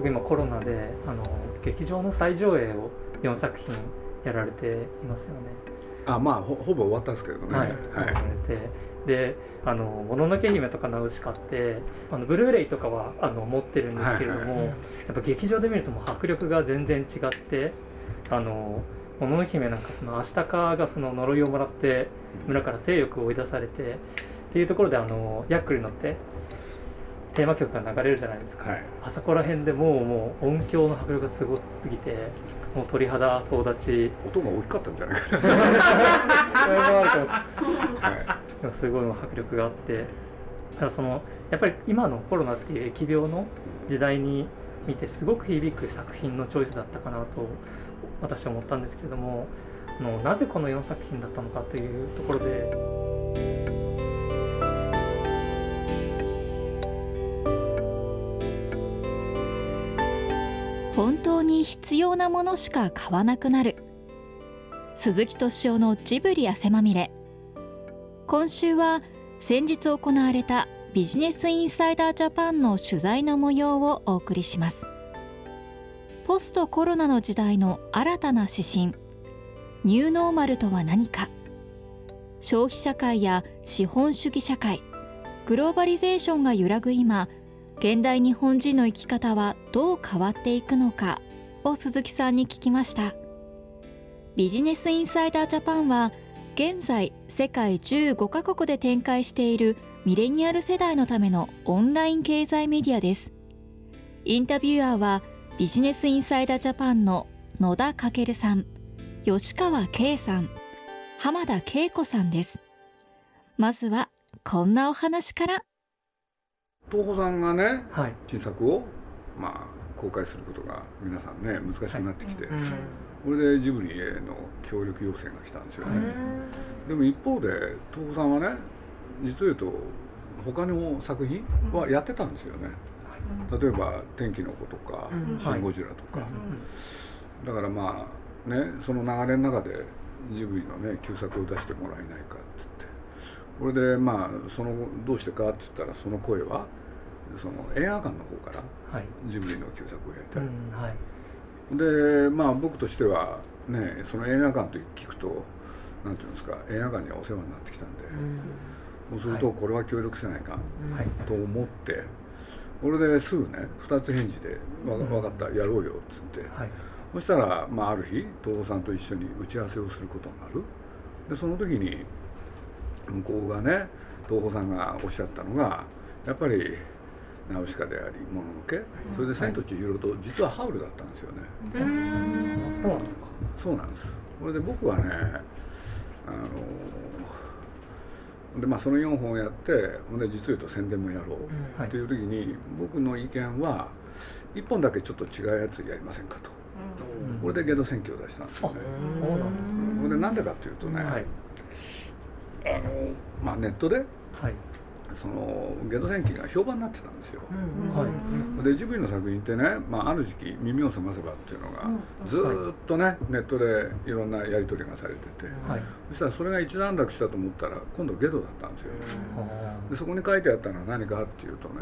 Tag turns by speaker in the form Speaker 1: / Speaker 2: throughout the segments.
Speaker 1: 僕今コロナであの劇場の再上映を4作品やられていますよね。
Speaker 2: あまあほほぼ終わったんですけどね。
Speaker 1: はい、やられて。で「あのもののけ姫」とか「ナウシカ」ってあのブルーレイとかはあの持ってるんですけれども、
Speaker 2: はいはい
Speaker 1: やっぱ劇場で見るともう迫力が全然違ってあのもののけ姫なんかそのアシタカがその呪いをもらって村から体力を追い出されてっていうところであのヤックルに乗ってテーマ曲が流れるじゃないですか、
Speaker 2: はい。
Speaker 1: あそこら辺でもうもう音響の迫力がすごすぎてもう鳥肌総立ち。
Speaker 2: 音が大きかったんじゃないか
Speaker 1: な。す。ごい迫力があって。だからそのやっぱり今のコロナっていう疫病の時代に見てすごく響く作品のチョイスだったかなと私は思ったんですけれどもあのなぜこの4作品だったのかというところで
Speaker 3: 本当に必要なものしか買わなくなる。鈴木敏夫のジブリ汗まみれ。今週は先日行われたビジネスインサイダージャパンの取材の模様をお送りします。ポストコロナの時代の新たな指針。ニューノーマルとは何か。消費社会や資本主義社会。グローバリゼーションが揺らぐ今現代日本人の生き方はどう変わっていくのか？を鈴木さんに聞きました。ビジネスインサイダージャパンは現在世界15カ国で展開しているミレニアル世代のためのオンライン経済メディアです。インタビュアーはビジネスインサイダージャパンの野田翔さん吉川圭さん浜田恵子さんです。まずはこんなお話から。
Speaker 2: 東宝さんがね
Speaker 1: はい、
Speaker 2: 新作をまあ公開することが皆さんね難しくなってきて、
Speaker 1: うん。
Speaker 2: これでジブリへの協力要請が来たんですよね、でも一方で東宝さんはね実を言うと他の作品はやってたんですよね、例えば「天気の子」とか
Speaker 1: うん「
Speaker 2: シン・ゴジラ」とか、
Speaker 1: うん。
Speaker 2: だからまあねその流れの中でジブリのね旧作を出してもらえないかって言って。これでまあそのどうしてかって言ったらその声はその映画館の方から
Speaker 1: はい、
Speaker 2: ジブリの旧作をやりたい、
Speaker 1: うんはい。
Speaker 2: でまあ僕としてはねその映画館と聞くとなんていうんですか映画館にはお世話になってきたんで、そうすると
Speaker 1: はい。
Speaker 2: これは協力せないかん
Speaker 1: はい。
Speaker 2: と思ってこれですぐね2つ返事で「わ分かったやろうよ」っつって、
Speaker 1: はい。
Speaker 2: そしたら、まあ、ある日東宝さんと一緒に打ち合わせをすることになる。でその時に向こうがね東宝さんがおっしゃったのがやっぱりナウシカでありもののけ。それで「千と千尋」と実はハウルだったんですよね、
Speaker 1: そうなんですか。
Speaker 2: そうなんです。これで僕はねあのでまあその4本やってほんで実を言うと宣伝もやろう、
Speaker 1: はい
Speaker 2: という時に僕の意見は1本だけちょっと違うやつやりませんかと。これでゲド選挙を出したんです
Speaker 1: あ
Speaker 2: よね。
Speaker 1: そうなんですね。
Speaker 2: これでなんでかっていうとね、
Speaker 1: はい。
Speaker 2: あのまあ、ネットで
Speaker 1: はい
Speaker 2: そのゲド戦記が評判になってたんですよ、
Speaker 1: はい。
Speaker 2: でジブリの作品ってね、まあ、ある時期「耳をすませば」っていうのがずーっとねネットでいろんなやり取りがされてて、
Speaker 1: はい。
Speaker 2: そしたらそれが一段落したと思ったら今度ゲドだったんですよ、でそこに書いてあったのは何かっていうとね、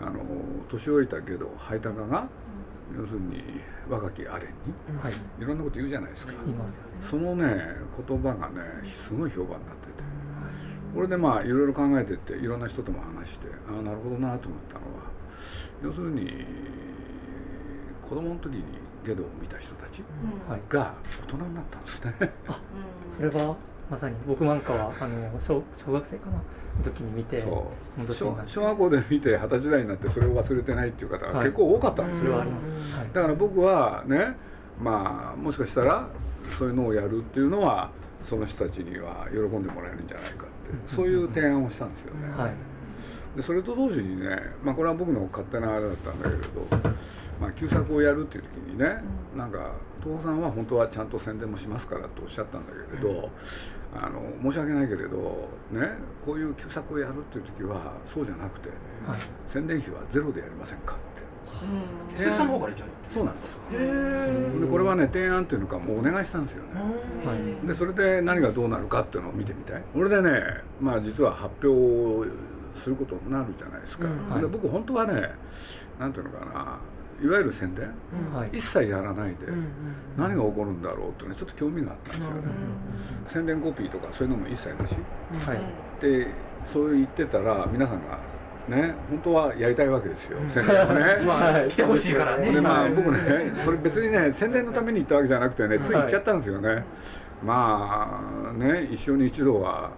Speaker 2: あの年老いたゲドハイタカが、要するに若きアレンに
Speaker 1: はい。
Speaker 2: いろんなこと言うじゃないですか、そのね言葉がねすごい評判になっててこれでまあいろいろ考えてっていろんな人とも話してああなるほどなと思ったのは要するに子供の時にゲドを見た人たち
Speaker 1: はい
Speaker 2: が大人になったんですね。
Speaker 1: それはまさに僕なんかはあの小小学生かなの時に見て
Speaker 2: そう。小学校で見て二十歳代になってそれを忘れてないっていう方が
Speaker 1: はい。
Speaker 2: 結構多かったんですよ、
Speaker 1: それはあります、はい。
Speaker 2: だから僕はねまあもしかしたらそういうのをやるっていうのはその人たちには喜んでもらえるんじゃないかそういう提案をしたんですよね、
Speaker 1: はい。
Speaker 2: でそれと同時にね、まあ、これは僕の勝手なあれだったんだけれど、まあ、旧作をやるっていう時にね、なんか東宝さんは本当はちゃんと宣伝もしますからとおっしゃったんだけれど、あの申し訳ないけれど、ね、こういう旧作をやるっていう時はそうじゃなくて、
Speaker 1: はい。
Speaker 2: 宣伝費はゼロでやりませんか
Speaker 4: 生産の方からいっちゃう
Speaker 2: そうなんですよ。でこれはね提案っていうのかもうお願いしたんですよね。
Speaker 1: はい。
Speaker 2: でそれで何がどうなるかっていうのを見てみたい。これでねまあ実は発表することになるじゃないですか、
Speaker 1: うん。はい
Speaker 2: で僕本当はねなんていうのかな。いわゆる宣伝、
Speaker 1: はい。
Speaker 2: 一切やらないで、何が起こるんだろうってねちょっと興味があったんですよね、宣伝コピーとかそういうのも一切なし。
Speaker 1: はい。
Speaker 2: でそう言ってたら皆さんがね本当はやりたいわけですよ、宣伝をね、
Speaker 4: まあ
Speaker 1: はい。
Speaker 4: 来てほしいからね。
Speaker 2: でまあ
Speaker 1: はい。
Speaker 2: 僕ねそれ別にね宣伝のために行ったわけじゃなくてねつい行っちゃったんですよね、まあね一生に一度は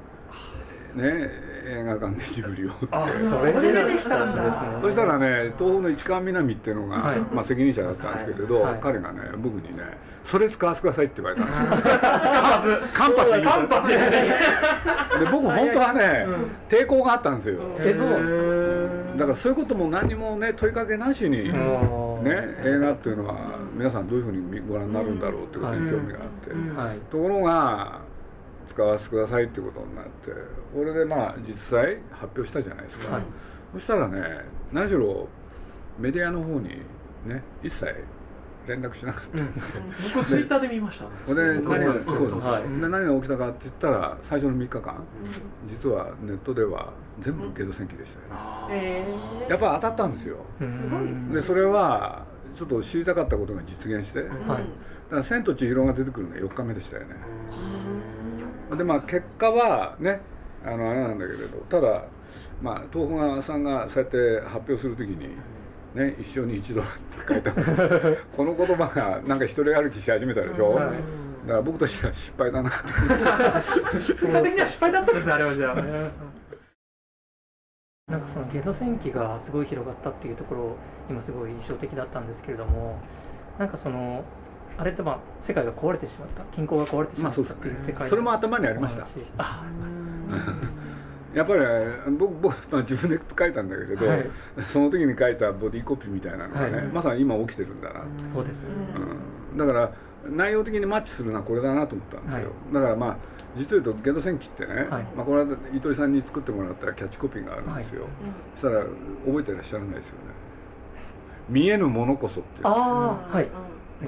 Speaker 2: ね映画館でジブリを。って
Speaker 4: あ
Speaker 1: それで出てきたんですね
Speaker 2: そしたらね東北の市川みなみっていうのが、
Speaker 1: はい。
Speaker 2: まあ、責任者だったんですけれど、
Speaker 1: はい。
Speaker 2: 彼がね僕にね「それ使わせてください」って言われたんですよ。間髪入れて
Speaker 4: 間髪。入れて
Speaker 2: で僕本当はね、抵抗があったんですよ、
Speaker 1: えそうなんです
Speaker 2: だからそういうことも何もね問いかけなしに、
Speaker 1: か
Speaker 2: ね、映画っていうのは皆さんどういうふうにご覧になるんだろうってことに興味があって、
Speaker 4: うん。
Speaker 1: はい。
Speaker 2: ところが使わせてくださいってことになって俺でまあ実際発表したじゃないですか、
Speaker 1: はい。
Speaker 2: そしたらね何しろメディアの方にね一切連絡しなかった、
Speaker 4: 僕ツイッターで見ました
Speaker 2: 何が
Speaker 4: うん
Speaker 2: そうです、
Speaker 1: はい。
Speaker 2: で何が起きたかって言ったら最初の3日間実はネットでは全部ゲド戦記でしたよね、
Speaker 4: あ
Speaker 5: え
Speaker 2: やっぱ当たったんですよ。
Speaker 1: うん
Speaker 2: でそれはちょっと知りたかったことが実現して、だか
Speaker 1: はい。
Speaker 2: ら「千と千尋」が出てくるのは4日目でしたよね、でまあ結果はねあのあれなんだけれどただまあ東宝川さんがそうやって発表するときにね一生に一度って書いた。この言葉がなんか一人歩きし始めたでしょ、
Speaker 1: はい
Speaker 2: だから僕としては失敗だなと。思って
Speaker 4: 鈴木さん的には失敗だったんですねあれはじゃあ。
Speaker 1: なんかそのゲド戦記がすごい広がったっていうところ今すごい印象的だったんですけれどもなんかそのあれってまあ世界が壊れてしまった。均衡が壊れてしまったっていう世界の
Speaker 2: それも頭にありました。やっぱりね僕僕、まあ、自分で書いたんだけれど、
Speaker 1: はい。
Speaker 2: その時に書いたボディコピーみたいなのがね、
Speaker 1: はい。
Speaker 2: まさに今起きてるんだな、
Speaker 1: そうですよね。
Speaker 2: うん。だから内容的にマッチするのはこれだなと思ったんですよ、
Speaker 1: はい。
Speaker 2: だからまあ実を言うとゲド戦記ってね、
Speaker 1: はい。
Speaker 2: まあ、これは糸井さんに作ってもらったキャッチコピーがあるんですよ、そしたら覚えてらっしゃらないですよね。見えぬものこそっていう。
Speaker 1: ああはい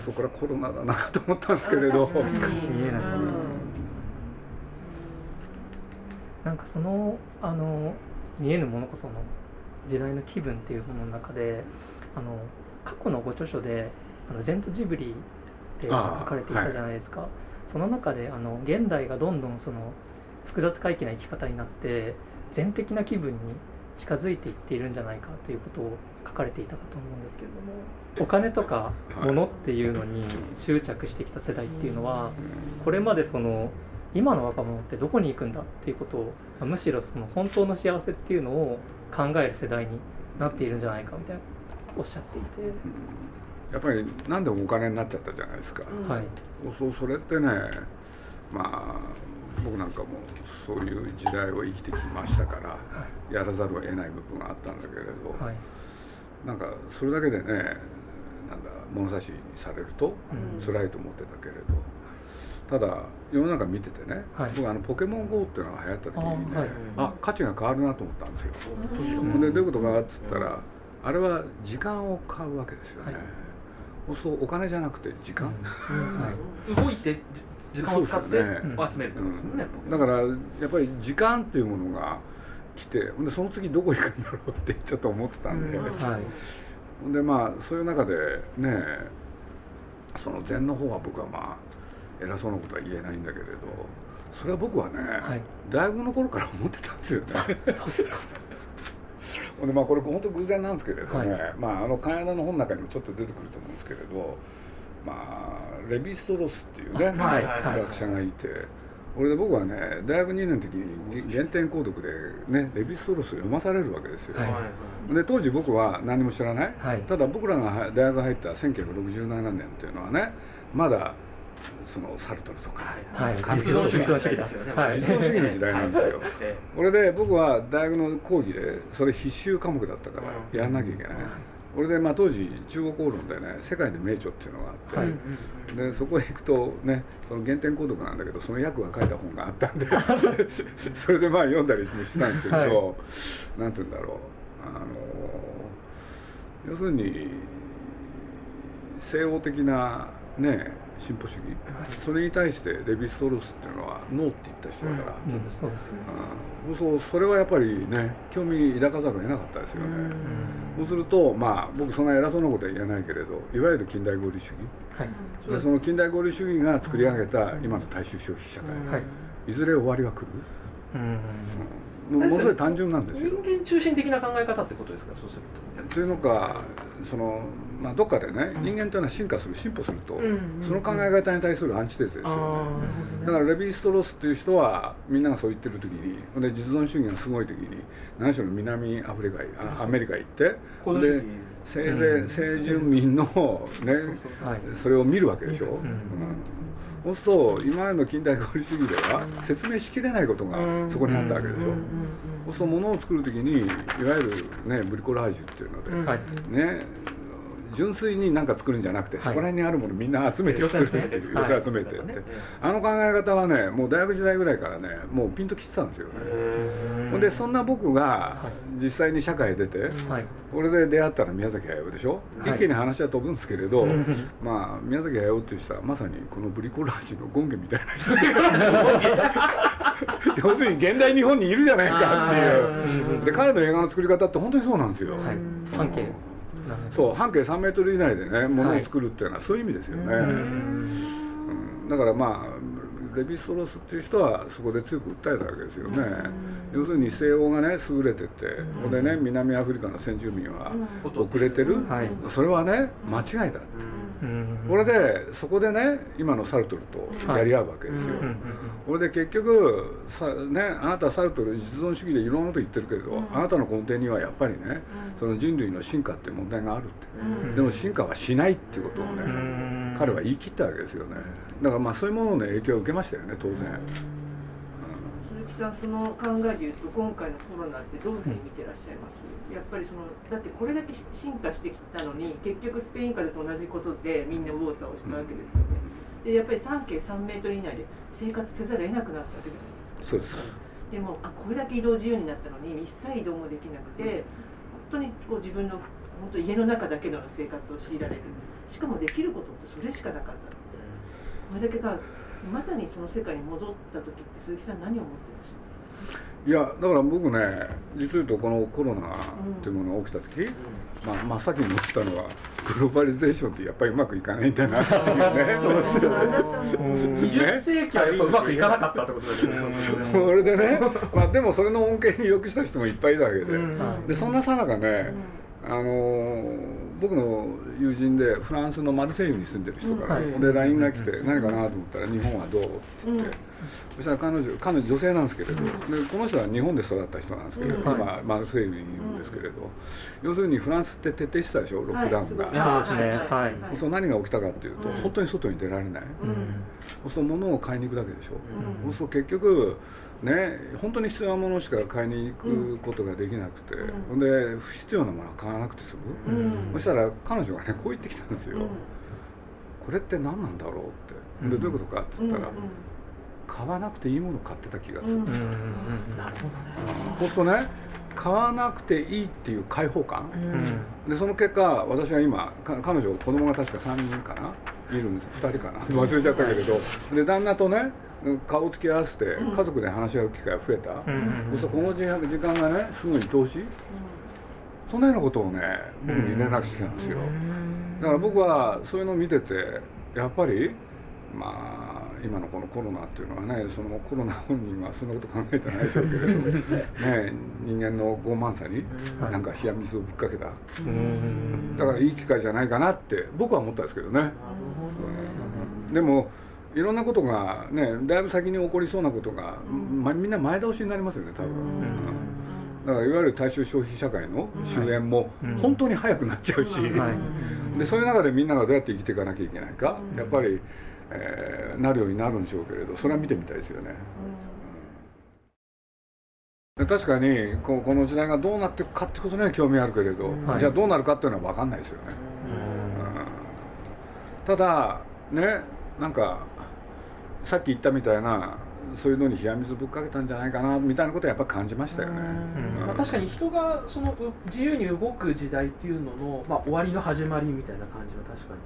Speaker 2: そこからコロナだなと思ったんですけれど。
Speaker 5: 確かに。
Speaker 1: 見えないなんかそのあの見えぬものこその時代の気分っていうものの中であの過去のご著書で「あのゼントジブリ」って書かれていたじゃないですか、その中であの現代がどんどんその複雑回帰な生き方になって全的な気分に近づいていっているんじゃないかということを書かれていたかと思うんですけれどもお金とか物っていうのに執着してきた世代っていうのはこれまでその今の若者ってどこに行くんだっていうことをむしろその本当の幸せっていうのを考える世代になっているんじゃないかみたいなおっしゃっていて、
Speaker 2: やっぱり何でもお金になっちゃったじゃないですか、
Speaker 1: はい。
Speaker 2: そうそれってねまあ僕なんかもそういう時代を生きてきましたからやらざるを得ない部分があったんだけれど、
Speaker 1: はい。
Speaker 2: なんかそれだけでねなんだ物差しにされると
Speaker 1: うん。
Speaker 2: 辛いと思ってたけれどただ世の中見ててね、
Speaker 1: はい。
Speaker 2: 僕あのポケモン GO っていうのが流行った時にね
Speaker 1: あはい。
Speaker 2: あ価値が変わるなと思ったんですよ、ほん。でどういうことかっつったらあれは時間を買うわけですよね、
Speaker 1: はい。
Speaker 2: そうお金じゃなくて時間、
Speaker 1: はい。
Speaker 4: 動いてじ時間を使って集めるってことですね
Speaker 2: だからやっぱり時間っていうものが来てほんでその次どこ行くんだろうって ちょっと思ってたんで、
Speaker 4: うん。
Speaker 1: はい。
Speaker 2: ほんでまあそういう中でねその禅の方は僕はまあ偉そうなことは言えないんだけれどそれは僕はね、
Speaker 1: はい。
Speaker 2: 大学の頃から思ってたんですよね。ほんでまあこれ本当偶然なんですけれどね、
Speaker 1: はい。
Speaker 2: まああの金田の本の中にもちょっと出てくると思うんですけれどまあレヴィストロスっていうね、
Speaker 1: はいはい
Speaker 2: 学者がいて俺で僕はね大学2年の時に原点購読でねレヴィストロスを読まされるわけですよ、
Speaker 1: はい。
Speaker 2: で当時僕は何も知らない、
Speaker 1: はい。
Speaker 2: ただ僕らが大学入った1967年っていうのはねまだそのサルトルとか、
Speaker 1: はい。
Speaker 4: 実存主義ですよね
Speaker 1: はい。
Speaker 2: 実存主義の時代なんですよ。
Speaker 4: はい。え
Speaker 2: これで僕は大学の講義でそれ必修科目だったから
Speaker 4: うん。
Speaker 2: やらなきゃいけない、俺でまあ当時中国公論でね世界で名著っていうのがあって、
Speaker 1: はい。
Speaker 4: え
Speaker 2: でそこへ行くとねその原点購読なんだけどその訳が書いた本があったんで それでまあ読んだりしたんですけど、
Speaker 1: は
Speaker 2: なんて言うんだろう。あの要するに西欧的なね進歩主義、それに対してレヴィ・ストロースっていうのはノーって言った人だから、
Speaker 1: うん。そうですよね。
Speaker 2: うん。そうそれはやっぱりね興味抱かざるを得なかったですよね、そうするとまあ僕そんな偉そうなことは言えないけれどいわゆる近代合理主義。
Speaker 1: はい。
Speaker 2: でその近代合理主義が作り上げた今の大衆消費社会、
Speaker 1: はい。
Speaker 2: いずれ終わりは来る、
Speaker 1: うん。
Speaker 2: もうものすごい単純なんですよ。
Speaker 4: 人間中心的な考え方ってことですか？そうすると。
Speaker 2: というのかその、まあ、どっかでね人間というのは進化する進歩すると、
Speaker 4: ん
Speaker 2: その考え方に対するアンチテーゼですよね、だからレヴィ・ストロースっていう人はみんながそう言ってる時にで実存主義がすごい時に何しろ南アフリカへあアメリカへ行ってで
Speaker 4: 行動主義
Speaker 2: せいぜい先住民のね
Speaker 1: はい。
Speaker 2: それを見るわけでしょ、
Speaker 1: ん。
Speaker 2: うん。そうすると今までの近代合理主義では説明しきれないことがそこにあったわけでしょ、そうすると物を作る時にいわゆる、ね、ブリコラージュっていうので、
Speaker 1: はい。
Speaker 2: ね純粋に何か作るんじゃなくて、
Speaker 1: はい。
Speaker 2: そこら辺にあるものみんな集めて作るっていう寄
Speaker 1: はい
Speaker 2: せ集めてって、あの考え方はねもう大学時代ぐらいからねもうピンときてたんですよね、ほんでそんな僕が実際に社会へ出て、
Speaker 1: はい。
Speaker 2: これで出会ったら宮崎駿でしょ、
Speaker 1: はい。
Speaker 2: 一気に話は飛ぶんですけれど、
Speaker 1: うん。
Speaker 2: まあ宮崎駿っていう人はまさにこのブリコラージュの権化みたいな人。で 要するに現代日本にいるじゃないかっていう。で彼の映画の作り方って本当にそうなんですよ、
Speaker 1: はい。半径なんで
Speaker 2: そう半径3メートル以内でねものを作るっていうのはそういう意味ですよね、
Speaker 1: うん。
Speaker 2: うん。だからまあレヴィ・ストロースっていう人はそこで強く訴えたわけですよね、要するに西欧がね優れてて、ここでね南アフリカの先住民は遅れてる、
Speaker 1: はい。
Speaker 2: それはね間違いだ、
Speaker 1: うん
Speaker 2: これでそこでね今のサルトルとやり合うわけですよ、これで結局さ、ね、あなたはサルトル実存主義でいろんなこと言ってるけれど、あなたの根底にはやっぱりね、その人類の進化っていう問題があるって、でも進化はしないっていうことをね、
Speaker 1: うん。
Speaker 2: 彼は言い切ったわけですよね。だからまあそういうものの影響を受けましたよね当然、
Speaker 5: さんその考えでいうと今回のコロナってどういうふうに見てらっしゃいます、やっぱりそのだってこれだけ進化してきたのに結局スペイン風邪と同じことでみんな右往左往したわけですよね、でやっぱり3径3メートル以内で生活せざるを得なくなったわけじゃないですか
Speaker 2: そうです。
Speaker 5: でもあこれだけ移動自由になったのに一切移動もできなくて本当にこう自分の本当家の中だけの生活を強いられる。しかもできることってそれしかなかった。これだけがまさにその世界に戻った時って鈴木さん何を思ってらっしゃる
Speaker 2: いやだから僕ね実を言うとこのコロナっていうものが起きた時、まあ、真っ先に思ったのはグローバリゼーションってやっぱりうまくいかないんだなっていうね。
Speaker 4: そうですよ
Speaker 5: 何だったんですか
Speaker 4: 20世紀はやっぱうまくいかなかったってことですよね。
Speaker 2: それでね、まあ、でもそれの恩恵によくした人もいっぱいいたわけで、
Speaker 4: うん。
Speaker 2: でそんなさなかね、あのー僕の友人でフランスのマルセイユに住んでる人から、
Speaker 1: うん。はい。
Speaker 2: で LINE が来て何かなと思ったら「日本はどう?」って言って、そしたら彼女彼女女性なんですけれど、でこの人は日本で育った人なんですけれど、
Speaker 1: うん。
Speaker 2: 今マルセイユにいるんですけれど、要するにフランスって徹底してたでしょ？ロックダウンが、
Speaker 5: はい。
Speaker 1: そうですね。はい。
Speaker 2: そう何が起きたかっていうと、
Speaker 5: うん。
Speaker 2: 本当に外に出られない、
Speaker 5: うん。
Speaker 2: そうすると物を買いに行くだけでしょ、
Speaker 5: うん。
Speaker 2: そうすると結局ね本当に必要なものしか買いに行くことができなくて、
Speaker 5: うん。
Speaker 2: ほんで不必要なものは買わなくて済む、
Speaker 5: うん。
Speaker 2: そしたら彼女がねこう言ってきたんですよ、
Speaker 5: うん。
Speaker 2: これって何なんだろうって。でどういうことかって言ったら、買わなくていいものを買ってた気がする、
Speaker 4: なるほ
Speaker 2: そうするとね買わなくていいっていう解放感、
Speaker 1: うん。
Speaker 2: でその結果私は今か彼女子供が確か3人かな？いるんです。2人かな？忘れちゃったけれど。で旦那とね顔つき合わせて家族で話し合う機会が増えた、
Speaker 1: うんうん
Speaker 2: そうするとこの時間時間がねすぐに投資？そんなようなことをね僕に連絡してきたんですよ、だから僕はそういうのを見ててやっぱりまあ今のこのコロナっていうのはねそのコロナ本人はそんなこと考えてないでしょうけれど ね人間の傲慢さに
Speaker 1: はい
Speaker 2: なんか冷や水をぶっかけた。
Speaker 1: うん。
Speaker 2: だからいい機会じゃないかなって僕は思ったんですけどね、う。んでもいろんなことがねだいぶ先に起こりそうなことが、ま、みんな前倒しになりますよね多分、うん。だからいわゆる大衆消費社会の終焉も
Speaker 1: うん。
Speaker 2: 本当に早くなっちゃうし、
Speaker 1: はい。
Speaker 2: でそういう中でみんながどうやって生きていかなきゃいけないか、やっぱり、えーなるようになるんでしょうけれどそれは見てみたいですよね、で確かにここの時代がどうなっていくかってことには興味あるけれど、
Speaker 1: はい。
Speaker 2: じゃあどうなるかっていうのは分かんないですよね、うん。ただねなんかさっき言ったみたいなそういうのに冷や水ぶっかけたんじゃないかなみたいなことはやっぱ感じましたよね、
Speaker 1: うん。
Speaker 4: まあ、確かに人がそのう自由に動く時代っていうのの、まあ、終わりの始まりみたいな感じは確かに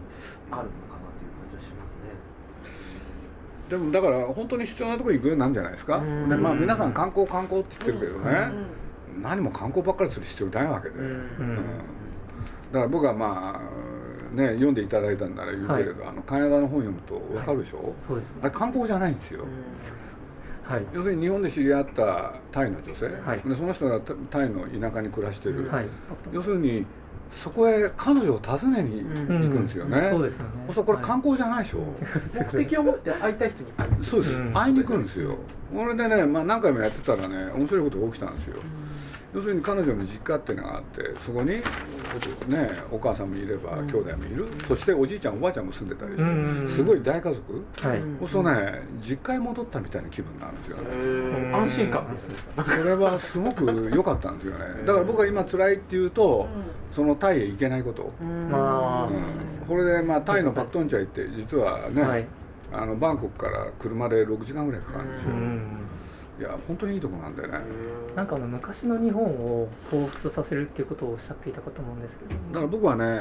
Speaker 4: あるのかなという感じはしますね。
Speaker 2: でもだから本当に必要なところに行くようになるんじゃないですか、
Speaker 4: うん。
Speaker 2: でまあ、皆さん観光観光って言ってるけどね、
Speaker 5: うん。
Speaker 2: 何も観光ばっかりする必要ないわけで、だから僕はまあね読んでいただいたんなら言うけれど、あの金田の本読むと分かるでしょ、
Speaker 1: そうですね。
Speaker 2: あれ観光じゃないんですよ、
Speaker 1: はい。
Speaker 2: 要するに日本で知り合ったタイの女性、
Speaker 1: はい。
Speaker 2: でその人がタタイの田舎に暮らしてる、
Speaker 1: はい。
Speaker 2: 要するにそこへ彼女を訪ねに行くんですよね、
Speaker 1: うん。そうですよね。
Speaker 2: そうこれ観光じゃないでしょ、
Speaker 4: 目的を持って会いたい人に会いに行く
Speaker 2: そうです、
Speaker 1: うん。
Speaker 2: 会いに行くんですよ。これでね、まあ、何回もやってたらね面白いことが起きたんですよ、要するに彼女の実家っていうのがあってそこに、ね、お母さんもいれば兄弟もいる、そしておじいちゃんおばあちゃんも住んでたりして、
Speaker 1: うん。
Speaker 2: すごい大家族、
Speaker 1: はい。
Speaker 2: そうするとね実家へ戻ったみたいな気分になるんですよね、
Speaker 4: 安心感ですね。
Speaker 2: それはすごく良かったんですよね。だから僕が今辛いっていうと、そのタイへ行けないこと、
Speaker 1: まあ。
Speaker 2: うん。これで、まあ、タイのパクトンチャイって実はね、
Speaker 1: はい。
Speaker 2: あのバンコクから車で6時間ぐらいかかるんですよ、
Speaker 1: うん
Speaker 2: いや本当にいいとこなんだよね。
Speaker 1: なんかあの昔の日本を彷彿とさせるっていうことをおっしゃっていたかと思うんですけど。
Speaker 2: だから僕はね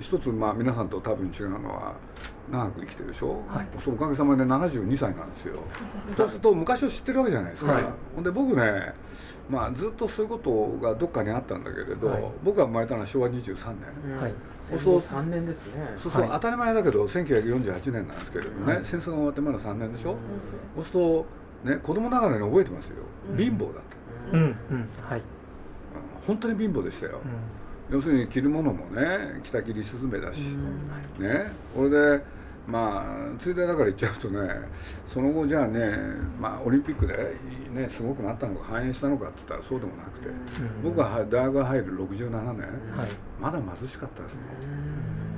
Speaker 2: 一つまあ皆さんと多分違うのは長く生きてるでしょ、
Speaker 1: はい。
Speaker 2: そうおかげさまで72歳なんですよ。そうすると昔を知ってるわけじゃないですか、
Speaker 1: はい。
Speaker 2: ほんで僕ね、まあ、ずっとそういうことがどっかにあったんだけれど、
Speaker 1: はい。
Speaker 2: 僕が生まれたのは昭和23年、
Speaker 1: はい。
Speaker 4: 戦後3年ですね。
Speaker 2: そうそう、
Speaker 1: はい。
Speaker 2: 当たり前だけど1948年なんですけれどね、
Speaker 1: はい。
Speaker 2: 戦争が終わってまだ3年でしょ、そうすると、ね、子供ながらに覚えてますよ。貧乏だった、
Speaker 1: うん。うんはい、
Speaker 2: うん本当に貧乏でしたよ、
Speaker 1: うん。
Speaker 2: 要するに着るものもね着たきりスズメだし、ねこれでまあついでだから言っちゃうとねその後じゃあね、まあ、オリンピックで、ね、すごくなったのか反映したのかって言ったらそうでもなくて、
Speaker 1: うん。
Speaker 2: 僕が大学入る67年、
Speaker 1: はい。
Speaker 2: まだ貧しかったですもん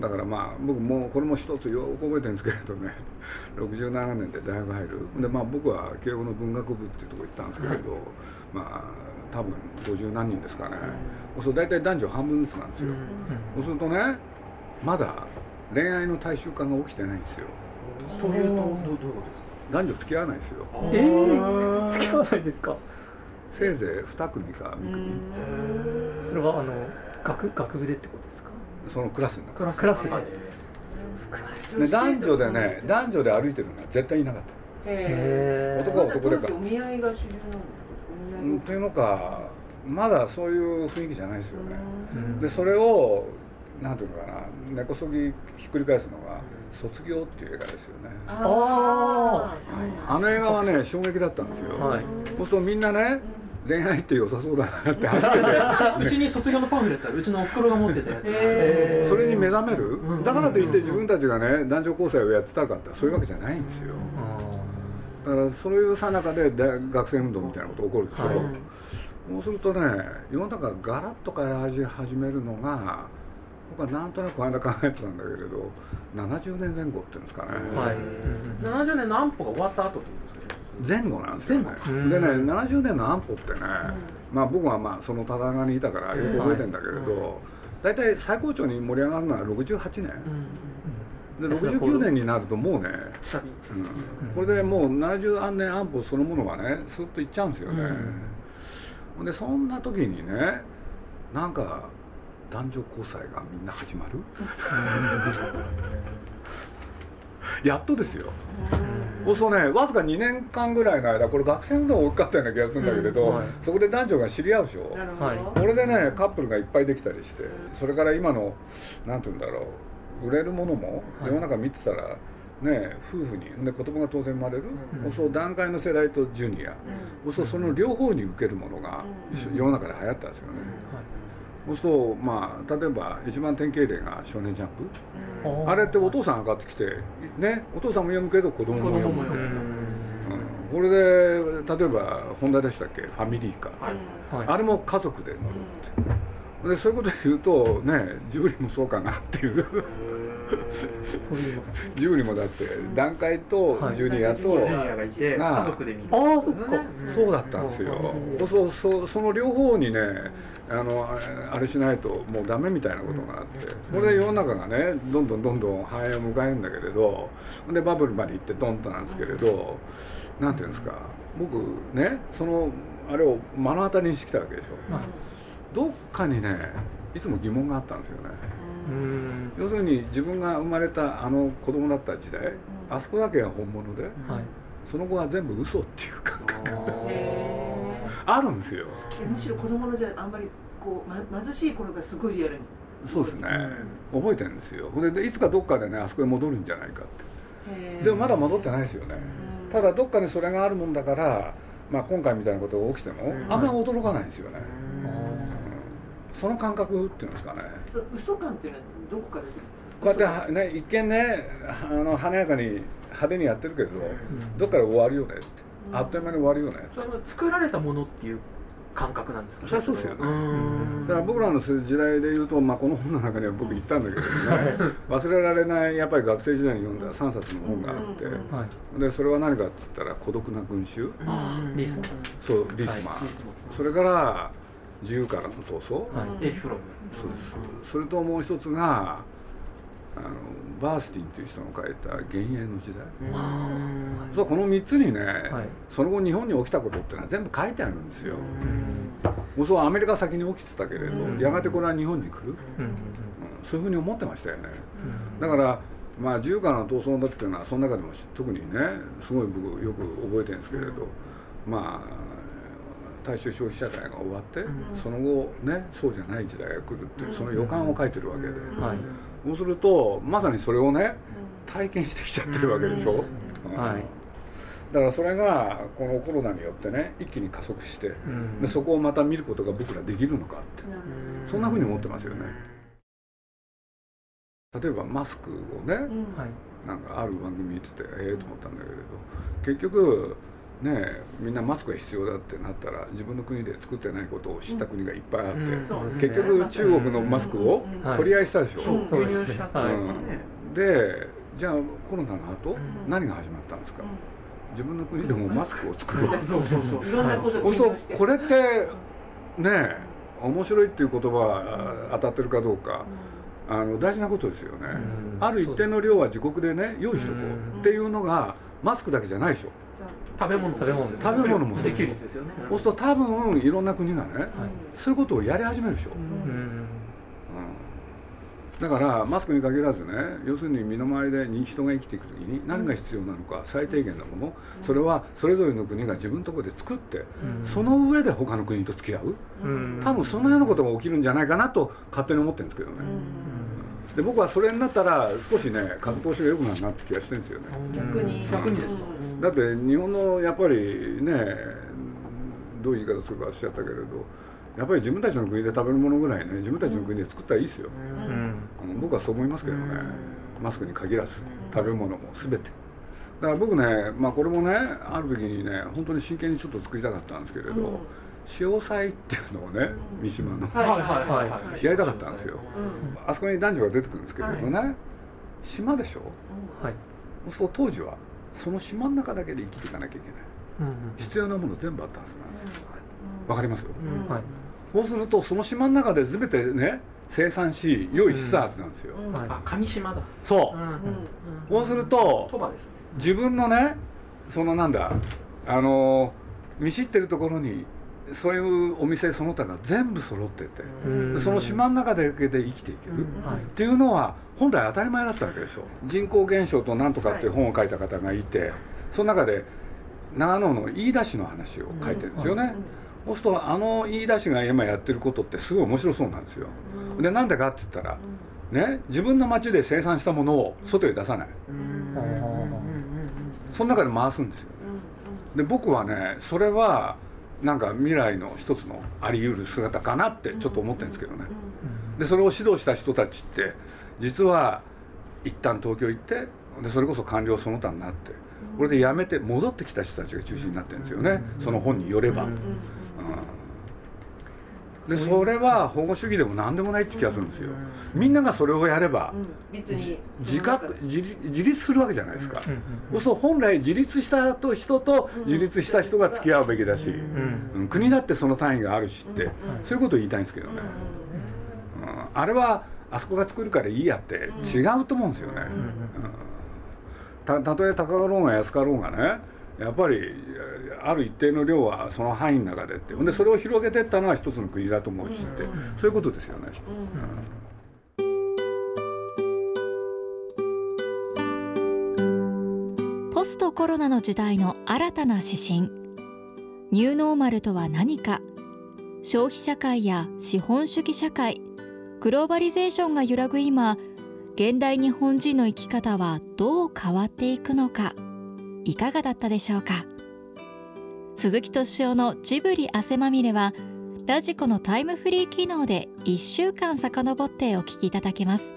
Speaker 2: だからまあ僕もこれも一つよく覚えてるんですけれどね。67年で大学入る。でまあ僕は慶応の文学部っていうところ行ったんですけれど、まあ多分50何人ですかね、そう大体男女半分ずつなんですよ、そうするとねまだ恋愛の大衆化が起きてないんですよ。
Speaker 4: というとどうどういうこと
Speaker 2: 男女付き合わないですよ。
Speaker 1: えー、付き合わないですか？
Speaker 2: せいぜい2組か3組、
Speaker 1: それはあの学学部でってことですか？
Speaker 2: そのクラスの中？
Speaker 1: クラス。で。
Speaker 2: で男女でね男女で歩いてるのは絶対いなかった。男は男でか。
Speaker 5: お見合いが主流なんです
Speaker 2: というのかまだそういう雰囲気じゃないですよね。
Speaker 1: うん。
Speaker 2: でそれをなんていうのかな根こそぎひっくり返すのが「卒業」っていう映画ですよね。
Speaker 1: あ
Speaker 2: あの映画はね衝撃だったんですよ、
Speaker 1: はい。
Speaker 2: そうするとみんなね恋愛って良さそうだなって入ってて。
Speaker 4: うちに卒業のパンフレットある。うちのお袋が持ってたやつ。
Speaker 5: へー。
Speaker 2: それに目覚める？
Speaker 4: うん。
Speaker 2: だからといって自分たちがね男女交際をやってたかってそういうわけじゃないんですよ。
Speaker 1: あ
Speaker 2: だからそういうさなかで大学生運動みたいなこと起こるでしょ、
Speaker 1: はい。
Speaker 2: そうするとね世の中がガラッと変わり始めるのが僕はなんとなく間考えてたんだけれど70年前後っていうんですかね、
Speaker 1: ーはい。
Speaker 4: 70年の安保が終わった後ってことですか？
Speaker 2: 前後なんですよね。でね
Speaker 1: うん。
Speaker 2: 70年の安保ってね、まあ僕はまあそのただにいたからよく覚えてんだけれど、
Speaker 4: うん
Speaker 2: 大体最高潮に盛り上がるのは68年、
Speaker 4: うん。
Speaker 2: で69年になるともうね、これでもう70年安保そのものがねスッといっちゃうんですよね、でそんな時にねなんか男女交際がみんな始まる？やっとですよそうするとねわずか2年間ぐらいの間これ学生運動大きかったような気がするんだけれど、
Speaker 1: うんはい。
Speaker 2: そこで男女が知り合うでしょ。これでねカップルがいっぱいできたりしてそれから今のなんて言うんだろう売れるものも
Speaker 1: はい。
Speaker 2: 世の中見てたらね夫婦にで子供が当然生まれる、
Speaker 1: うん。
Speaker 2: そう段階の世代とジュニア、そうその両方に受けるものが
Speaker 5: うん。
Speaker 2: 世の中で流行ったんですよね、そうするとまあ例えば一番典型例が「少年ジャンプ」
Speaker 1: はい
Speaker 2: あれってお父さん上がってきてねお父さんも読むけど子供も読む。これで例えばホンダでしたっけ？ファミリーカー、
Speaker 1: はい。
Speaker 2: あれも家族で乗るって。でそういうことで言うとねジブリもそうかなっていうジブリもだって団塊とジュニアと、
Speaker 4: ジュニアがいて
Speaker 2: が
Speaker 4: 家族で見る。
Speaker 1: ああそっか。
Speaker 2: そうだったんですよ。
Speaker 1: うん
Speaker 2: そうそうその両方にねあのああれしないともうダメみたいなことがあって。これで世の中がねどんどんどんどん繁栄を迎えるんだけれどでバブルまで行ってドンとなんですけれどなんていうんですか僕ねそのあれを目の当たりにしてきたわけでしょ。
Speaker 1: はい。
Speaker 2: どっかにねいつも疑問があったんですよね
Speaker 1: うん。
Speaker 2: 要するに自分が生まれたあの子供だった時代あそこだけが本物で
Speaker 1: はい。
Speaker 2: その後は全部嘘っていう感覚が
Speaker 5: へ
Speaker 2: あるんですよ。
Speaker 5: えむしろ子供のじゃあんまりこう、ま、貧しい頃がすごいリアルに。
Speaker 2: そうですね、覚えてるんですよ。ででいつかどっかでねあそこへ戻るんじゃないかって。でもまだ戻ってないですよね。
Speaker 5: うん。
Speaker 2: ただどっかにそれがあるもんだから、まあ、今回みたいなことが起きても
Speaker 4: うん。
Speaker 2: あんまり驚かないんですよね、
Speaker 1: あ
Speaker 2: うんその感覚っていうんですかね。
Speaker 5: そ嘘感っていうのはどこから出てる
Speaker 2: こうやってはね一見ねあの華やかに派手にやってるけど、
Speaker 1: ん。
Speaker 2: どっかで終わるよねって。
Speaker 5: うん。
Speaker 2: あっという間に終わるよね
Speaker 4: それは作られたものっていう感覚なんですか？
Speaker 2: そりゃそうですよね。
Speaker 4: ん。
Speaker 2: だから僕らの時代で言うと、まあ、この本の中には僕言ったんだけどね。忘れられないやっぱり学生時代に読んだ3冊の本があって、
Speaker 5: うん。うん。
Speaker 1: はい。
Speaker 2: でそれは何かっつったら「孤独な群衆。
Speaker 1: あリースマン」
Speaker 2: そうリース。マン、それから「自由からの闘争」
Speaker 1: はい。
Speaker 4: エリフロム
Speaker 2: そうです。それともう一つがあのバースティンという人の書いた「幻影の時代」
Speaker 4: うん。
Speaker 2: そうこの3つにね、
Speaker 1: はい。
Speaker 2: その後日本に起きたことっていうのは全部書いてあるんですよ、
Speaker 1: うん。
Speaker 2: もうそうアメリカ先に起きてたけれど、
Speaker 5: うん。
Speaker 2: やがてこれは日本に来る、
Speaker 1: うん。
Speaker 2: うん。そういうふうに思ってましたよね。
Speaker 1: うん。
Speaker 2: だからまあ自由からの闘争の時っていうのはその中でも特にねすごい僕よく覚えてるんですけれど、まあ大衆消費社会が終わって、
Speaker 4: うん。
Speaker 2: その後ねそうじゃない時代が来るっていうその予感を書いてるわけで、
Speaker 1: はい。
Speaker 2: そうするとまさにそれをね体験してきちゃってるわけでしょ、
Speaker 1: うん。
Speaker 2: うん。
Speaker 1: はい。
Speaker 2: だからそれがこのコロナによってね一気に加速して、
Speaker 1: うん。
Speaker 2: でそこをまた見ることが僕らできるのかって。そんなふうに思ってますよね。例えばマスクをね、
Speaker 5: うん。
Speaker 1: はい。
Speaker 2: なんかある番組見ててええと思ったんだけれど結局ねみんなマスクが必要だってなったら自分の国で作ってないことを知った国がいっぱいあって、
Speaker 4: うん
Speaker 5: ね。
Speaker 2: 結局中国のマスクを取り合いしたでしょ、
Speaker 4: そう。
Speaker 1: そうですね。
Speaker 4: 輸入しちゃった
Speaker 2: でじゃあコロナの後、
Speaker 4: うん。
Speaker 2: 何が始まったんですか、自分の国でもマスクを作ろう。
Speaker 4: そうそう。そう。
Speaker 5: いろんなこと
Speaker 2: そう。これってね面白いっていう言葉は当たってるかどうかあの大事なことですよね、
Speaker 1: うん。
Speaker 2: ある一定の量は自国でね用意しとこ
Speaker 1: う。ん。
Speaker 2: うっていうのがマスクだけじゃないでしょ
Speaker 4: 食べ物。も
Speaker 1: 食べ物。
Speaker 4: そうです
Speaker 2: 食べ物も
Speaker 4: 自給率ですよね。
Speaker 2: そうすると多分いろんな国がね
Speaker 1: はい。
Speaker 2: そういうことをやり始めるでしょ、
Speaker 1: うん。
Speaker 2: うん。だからマスクに限らずね要するに身の回りで人が生きていく時に何が必要なのか最低限のものそれはそれぞれの国が自分のところで作って
Speaker 1: うん。
Speaker 2: その上で他の国と付き合う。
Speaker 1: うん。
Speaker 2: 多分そのようなことが起きるんじゃないかなと勝手に思ってるんですけどねで僕はそれになったら少しね風通しが良くなるなって気がしてるんですよね。
Speaker 5: 逆に。
Speaker 4: 逆にです。
Speaker 2: だって日本のやっぱりねどういう言い方するかおっしゃったけれどやっぱり自分たちの国で食べるものぐらいね自分たちの国で作ったらいいですよ、
Speaker 1: うん。
Speaker 2: うん。僕はそう思いますけどね。マスクに限らず食べ物も全て。だから僕ね、まあ、これもねある時にね本当に真剣にちょっと作りたかったんですけれど、
Speaker 5: うん
Speaker 2: 潮祭っていうのをね三島の、
Speaker 5: はい
Speaker 4: はいはいはい。はい
Speaker 2: やりたかったんですよ。
Speaker 5: うん。
Speaker 2: あそこに男女が出てくるんですけれどね、島でしょ？
Speaker 1: はい
Speaker 2: そうすると当時はその島の中だけで生きていかなきゃいけない。
Speaker 1: うん
Speaker 2: 必要なもの全部あったはずなんですよ。わかります？
Speaker 1: うん。はい。
Speaker 2: そうするとその島の中で全てね生産し用意したはずなんですよ、
Speaker 4: あ上島だ。
Speaker 2: そう、
Speaker 5: うん
Speaker 2: そうすると
Speaker 4: 鳥羽ですね。
Speaker 2: 自分のねそのなんだあの見知ってるところにそういうお店その他が全部揃ってて、その島の中だけで生きていける、っていうのは本来当たり前だったわけでしょ。人口減少となんとかってい。う本を書いた方がいてその中で長野の飯田市の話を書いてるんですよね、そうするとあの飯田市が今やってることってすごい面白そうなんですよ。でなんでかって言ったらね自分の町で生産したものを外へ出さない。その中で回すんですよ。で僕はねそれはなんか未来の一つのあり得る姿かなってちょっと思ってるんですけどね。でそれを指導した人たちって実は一旦東京行ってでそれこそ官僚その他になってこれで辞めて戻ってきた人たちが中心になってるんですよね。その本によれば、うんでそれは保護主義でも何でもないって気がするんですよ、みんながそれをやれば、
Speaker 5: 別に。
Speaker 2: 自覚自自立するわけじゃないですか、
Speaker 1: うんうん
Speaker 2: そう本来自立したと人と自立した人が付き合うべきだし、
Speaker 1: うん。
Speaker 2: うん。国だってその単位があるしって、そういうことを言いたいんですけどね、うん。あれはあそこが作るからいいやって違うと思うんですよね、うん。たたとえ高かろうが安かろうがねやっぱりある一定の量はその範囲の中でって。ほんでそれを広げていったのは一つの国だと思うしって、そういうことですよね、
Speaker 3: ポストコロナの時代の新たな指針。ニューノーマルとは何か。消費社会や資本主義社会。グローバリゼーションが揺らぐ今現代日本人の生き方はどう変わっていくのかいかがだったでしょうか？鈴木敏夫のジブリ汗まみれはラジコのタイムフリー機能で1週間遡ってお聞きいただけます。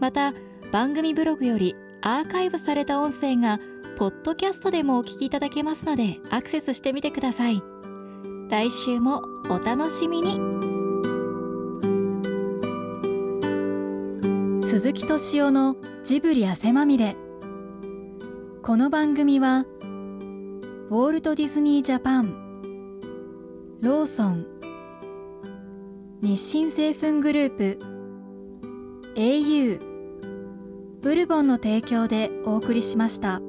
Speaker 3: また番組ブログよりアーカイブされた音声がポッドキャストでもお聞きいただけますのでアクセスしてみてください。来週もお楽しみに。鈴木敏夫のジブリ汗まみれ。この番組はウォールト・ディズニー・ジャパンローソン日清製粉グループ au ブルボンの提供でお送りしました。